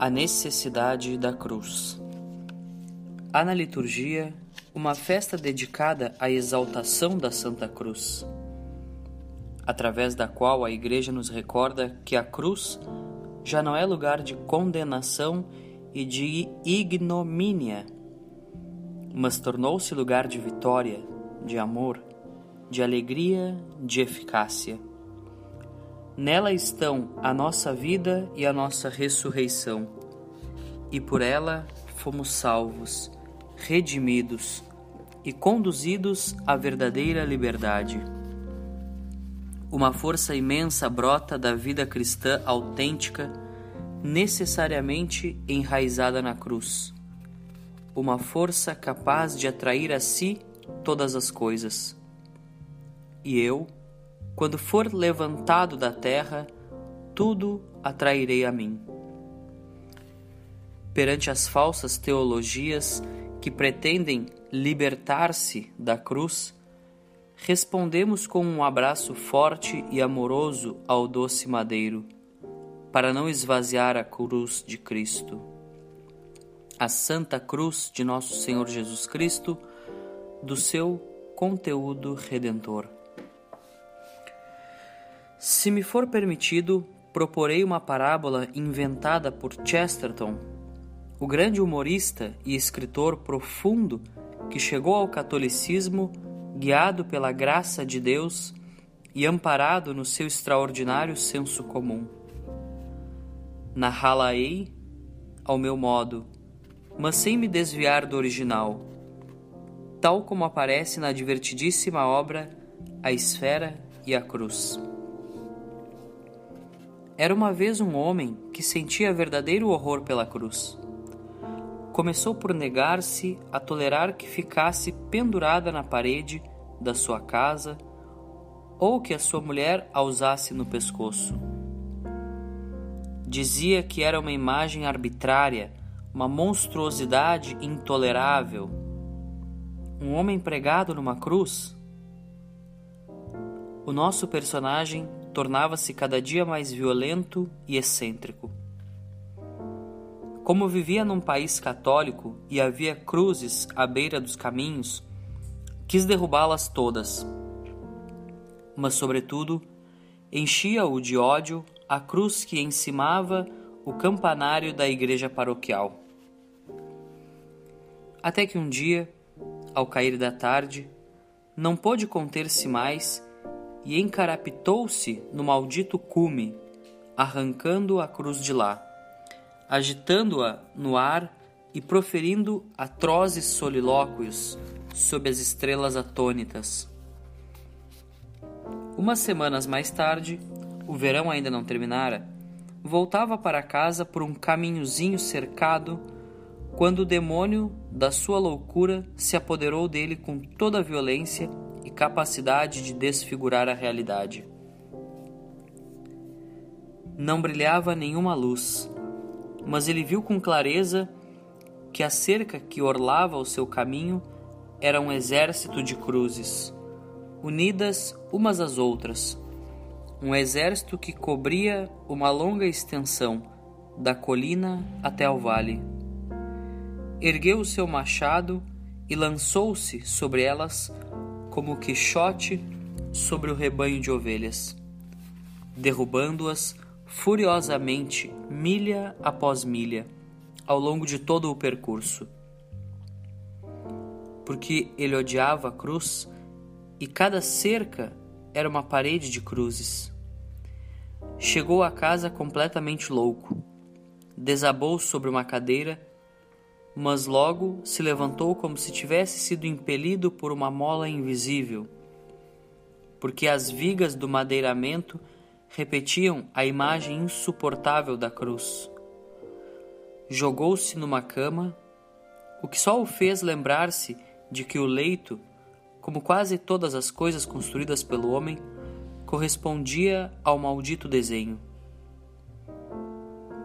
A necessidade da cruz. Há na liturgia uma festa dedicada à exaltação da Santa Cruz, através da qual a Igreja nos recorda que a cruz já não é lugar de condenação e de ignomínia, mas tornou-se lugar de vitória, de amor, de alegria, de eficácia. Nela estão a nossa vida e a nossa ressurreição, e por ela fomos salvos, redimidos e conduzidos à verdadeira liberdade. Uma força imensa brota da vida cristã autêntica, necessariamente enraizada na cruz. Uma força capaz de atrair a si todas as coisas. E eu, quando for levantado da terra, tudo atrairei a mim. Perante as falsas teologias que pretendem libertar-se da cruz, respondemos com um abraço forte e amoroso ao doce madeiro, para não esvaziar a cruz de Cristo. A Santa Cruz de Nosso Senhor Jesus Cristo, do seu conteúdo redentor. Se me for permitido, proporei uma parábola inventada por Chesterton, o grande humorista e escritor profundo que chegou ao catolicismo guiado pela graça de Deus e amparado no seu extraordinário senso comum. Narrá-la-ei ao meu modo, mas sem me desviar do original, tal como aparece na divertidíssima obra A Esfera e a Cruz. Era uma vez um homem que sentia verdadeiro horror pela cruz. Começou por negar-se a tolerar que ficasse pendurada na parede da sua casa ou que a sua mulher a usasse no pescoço. Dizia que era uma imagem arbitrária, uma monstruosidade intolerável. Um homem pregado numa cruz? O nosso personagem tornava-se cada dia mais violento e excêntrico. Como vivia num país católico e havia cruzes à beira dos caminhos, quis derrubá-las todas. Mas, sobretudo, enchia-o de ódio a cruz que encimava o campanário da igreja paroquial. Até que um dia, ao cair da tarde, não pôde conter-se mais e encarapitou-se no maldito cume, arrancando a cruz de lá, agitando-a no ar e proferindo atrozes solilóquios sob as estrelas atônitas. Umas semanas mais tarde, o verão ainda não terminara, voltava para casa por um caminhozinho cercado quando o demônio da sua loucura se apoderou dele com toda a violência e capacidade de desfigurar a realidade. Não brilhava nenhuma luz, mas ele viu com clareza que a cerca que orlava o seu caminho era um exército de cruzes, unidas umas às outras, um exército que cobria uma longa extensão, da colina até ao vale. Ergueu o seu machado e lançou-se sobre elas como Quixote sobre o rebanho de ovelhas, derrubando-as furiosamente, milha após milha, ao longo de todo o percurso. Porque ele odiava a cruz e cada cerca era uma parede de cruzes. Chegou a casa completamente louco, desabou sobre uma cadeira mas logo se levantou como se tivesse sido impelido por uma mola invisível, porque as vigas do madeiramento repetiam a imagem insuportável da cruz. Jogou-se numa cama, o que só o fez lembrar-se de que o leito, como quase todas as coisas construídas pelo homem, correspondia ao maldito desenho.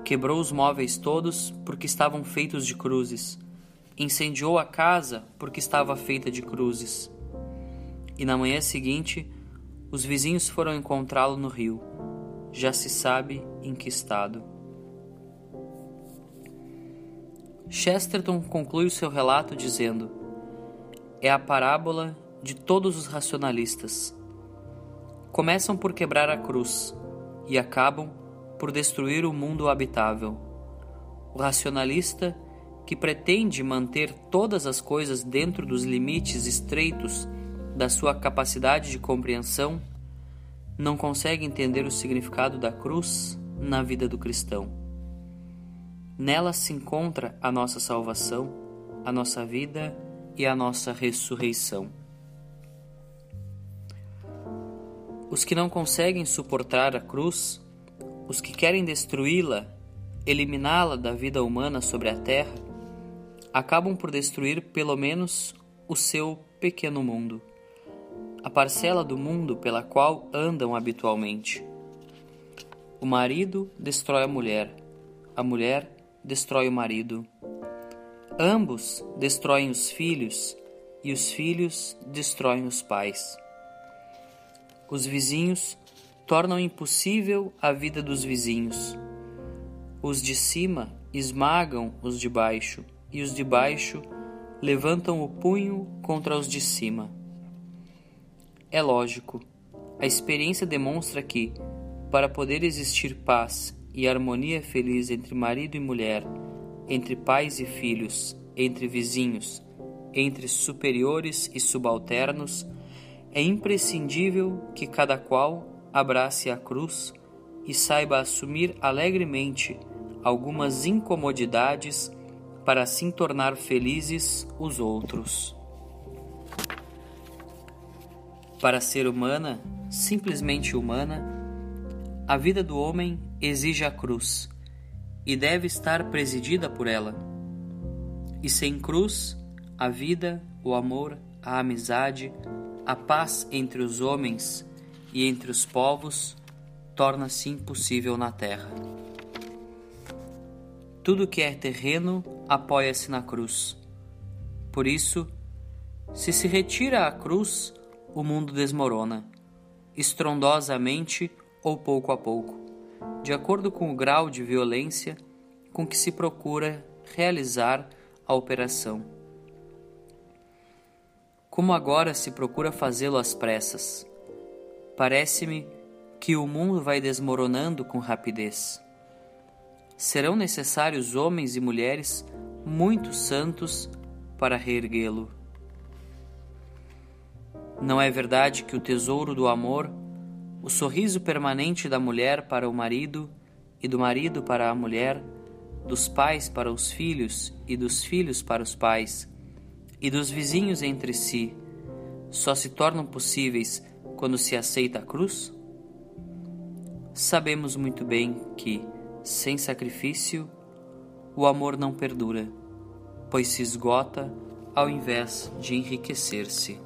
Quebrou os móveis todos porque estavam feitos de cruzes. Incendiou a casa porque estava feita de cruzes. E na manhã seguinte, os vizinhos foram encontrá-lo no rio. Já se sabe em que estado. Chesterton conclui o seu relato dizendo: É a parábola de todos os racionalistas. Começam por quebrar a cruz e acabam por destruir o mundo habitável. O racionalista, que pretende manter todas as coisas dentro dos limites estreitos da sua capacidade de compreensão, não consegue entender o significado da cruz na vida do cristão. Nela se encontra a nossa salvação, a nossa vida e a nossa ressurreição. Os que não conseguem suportar a cruz, os que querem destruí-la, eliminá-la da vida humana sobre a terra, acabam por destruir pelo menos o seu pequeno mundo, a parcela do mundo pela qual andam habitualmente. O marido destrói a mulher, a mulher destrói o marido. Ambos destroem os filhos e os filhos destroem os pais. Os vizinhos tornam impossível a vida dos vizinhos. Os de cima esmagam os de baixo e os de baixo levantam o punho contra os de cima. É lógico, a experiência demonstra que, para poder existir paz e harmonia feliz entre marido e mulher, entre pais e filhos, entre vizinhos, entre superiores e subalternos, é imprescindível que cada qual abrace a cruz e saiba assumir alegremente algumas incomodidades para assim tornar felizes os outros. Para ser humana, simplesmente humana, a vida do homem exige a cruz e deve estar presidida por ela. E sem cruz, a vida, o amor, a amizade, a paz entre os homens e entre os povos torna-se impossível na terra. Tudo que é terreno apoia-se na cruz. Por isso, se se retira a cruz, o mundo desmorona. Estrondosamente ou pouco a pouco, de acordo com o grau de violência com que se procura realizar a operação. Como agora se procura fazê-lo às pressas, parece-me que o mundo vai desmoronando com rapidez. Serão necessários homens e mulheres muito santos para reerguê-lo. Não é verdade que o tesouro do amor o sorriso permanente da mulher para o marido e do marido para a mulher, dos pais para os filhos e dos filhos para os pais, e dos vizinhos entre si, só se tornam possíveis quando se aceita a cruz? Sabemos muito bem que, sem sacrifício, o amor não perdura, pois se esgota ao invés de enriquecer-se.